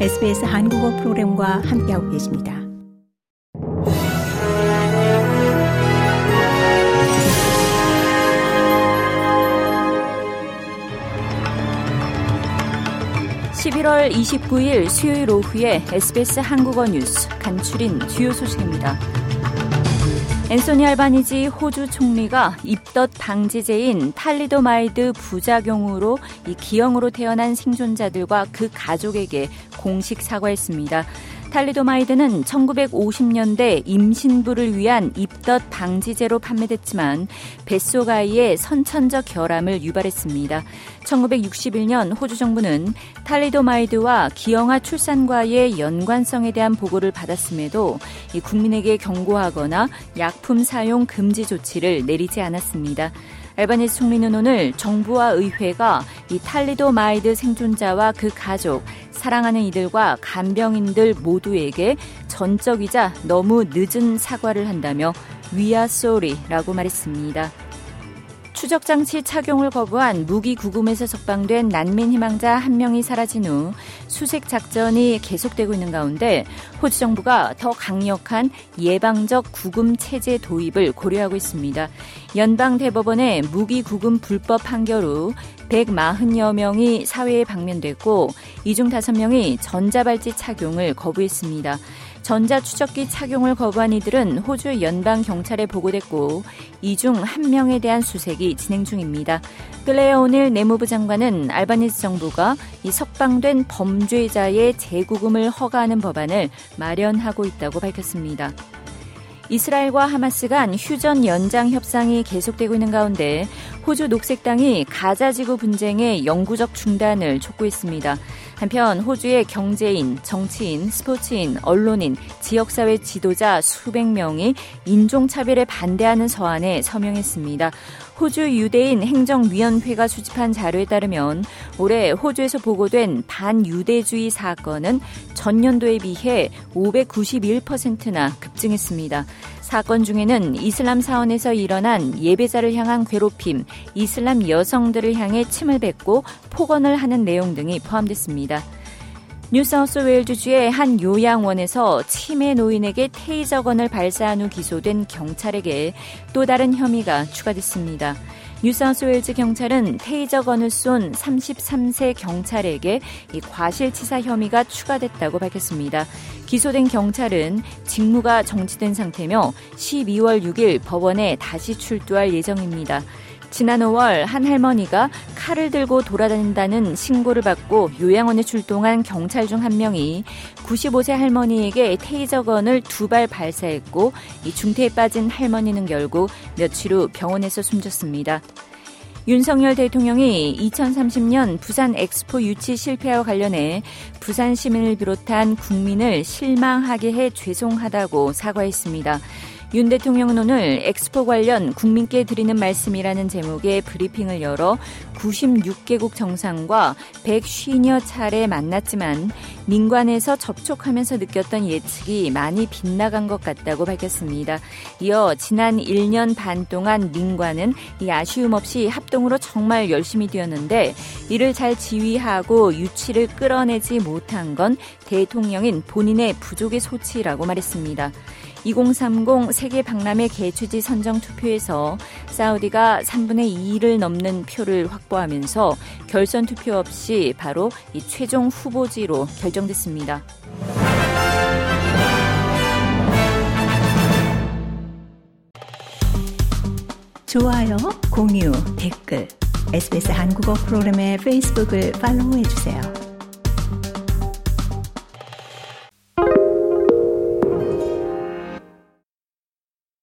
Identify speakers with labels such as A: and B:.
A: SBS 한국어 프로그램과 함께하고 계십니다.
B: (11월 29일) 수요일 오후에 SBS 한국어 뉴스 간추린 주요 소식입니다. 앤소니 알바니지 호주 총리가 입덧 방지제인 탈리도마이드 부작용으로 이 기형으로 태어난 생존자들과 그 가족에게 공식 사과했습니다. 탈리도마이드는 1950년대 임신부를 위한 입덧 방지제로 판매됐지만 뱃속 아이의 선천적 결함을 유발했습니다. 1961년 호주 정부는 탈리도마이드와 기형아 출산과의 연관성에 대한 보고를 받았음에도 국민에게 경고하거나 약품 사용 금지 조치를 내리지 않았습니다. 알바니스 총리는 오늘 정부와 의회가 이 탈리도마이드 생존자와 그 가족, 사랑하는 이들과 간병인들 모두에게 전적이자 너무 늦은 사과를 한다며 we are sorry라고 말했습니다. 추적장치 착용을 거부한 무기 구금에서 석방된 난민 희망자 한 명이 사라진 후 수색 작전이 계속되고 있는 가운데 호주 정부가 더 강력한 예방적 구금 체제 도입을 고려하고 있습니다. 연방 대법원의 무기 구금 불법 판결 후 140여 명이 사회에 방면됐고 이 중 5명이 전자발찌 착용을 거부했습니다. 전자추적기 착용을 거부한 이들은 호주 연방 경찰에 보고됐고 이 중 한 명에 대한 수색이 진행 중입니다. 클레어 오닐 내무부 장관은 알바니스 정부가 이 석방된 범죄자의 재구금을 허가하는 법안을 마련하고 있다고 밝혔습니다. 이스라엘과 하마스 간 휴전 연장 협상이 계속되고 있는 가운데 호주 녹색당이 가자 지구 분쟁의 영구적 중단을 촉구했습니다. 한편 호주의 경제인, 정치인, 스포츠인, 언론인, 지역사회 지도자 수백 명이 인종차별에 반대하는 서한에 서명했습니다. 호주 유대인 행정위원회가 수집한 자료에 따르면 올해 호주에서 보고된 반유대주의 사건은 전년도에 비해 591%나 급증했습니다. 사건 중에는 이슬람 사원에서 일어난 예배자를 향한 괴롭힘, 이슬람 여성들을 향해 침을 뱉고 폭언을 하는 내용 등이 포함됐습니다. 뉴사우스 웨일즈주의 한 요양원에서 치매 노인에게 테이저건을 발사한 후 기소된 경찰에게 또 다른 혐의가 추가됐습니다. 뉴사우스웨일즈 경찰은 테이저건을 쏜 33세 경찰에게 과실치사 혐의가 추가됐다고 밝혔습니다. 기소된 경찰은 직무가 정지된 상태며 12월 6일 법원에 다시 출두할 예정입니다. 지난 5월 한 할머니가 칼을 들고 돌아다닌다는 신고를 받고 요양원에 출동한 경찰 중 한 명이 95세 할머니에게 테이저건을 두 발 발사했고 이 중태에 빠진 할머니는 결국 며칠 후 병원에서 숨졌습니다. 윤석열 대통령이 2030년 부산 엑스포 유치 실패와 관련해 부산 시민을 비롯한 국민을 실망하게 해 죄송하다고 사과했습니다. 윤 대통령은 오늘 엑스포 관련 국민께 드리는 말씀이라는 제목의 브리핑을 열어 96개국 정상과 150여 차례 만났지만 민관에서 접촉하면서 느꼈던 예측이 많이 빗나간 것 같다고 밝혔습니다. 이어 지난 1년 반 동안 민관은 이 아쉬움 없이 합동으로 정말 열심히 뛰었는데 이를 잘 지휘하고 유치를 끌어내지 못한 건 대통령인 본인의 부족의 소치라고 말했습니다. 2030 세계 박람회 개최지 선정 투표에서 사우디가 3분의 2를 넘는 표를 확보하면서 결선 투표 없이 바로 이 최종 후보지로 결정됐습니다.
A: 좋아요, 공유, 댓글, SBS 한국어 프로그램의 페이스북을 팔로우해 주세요.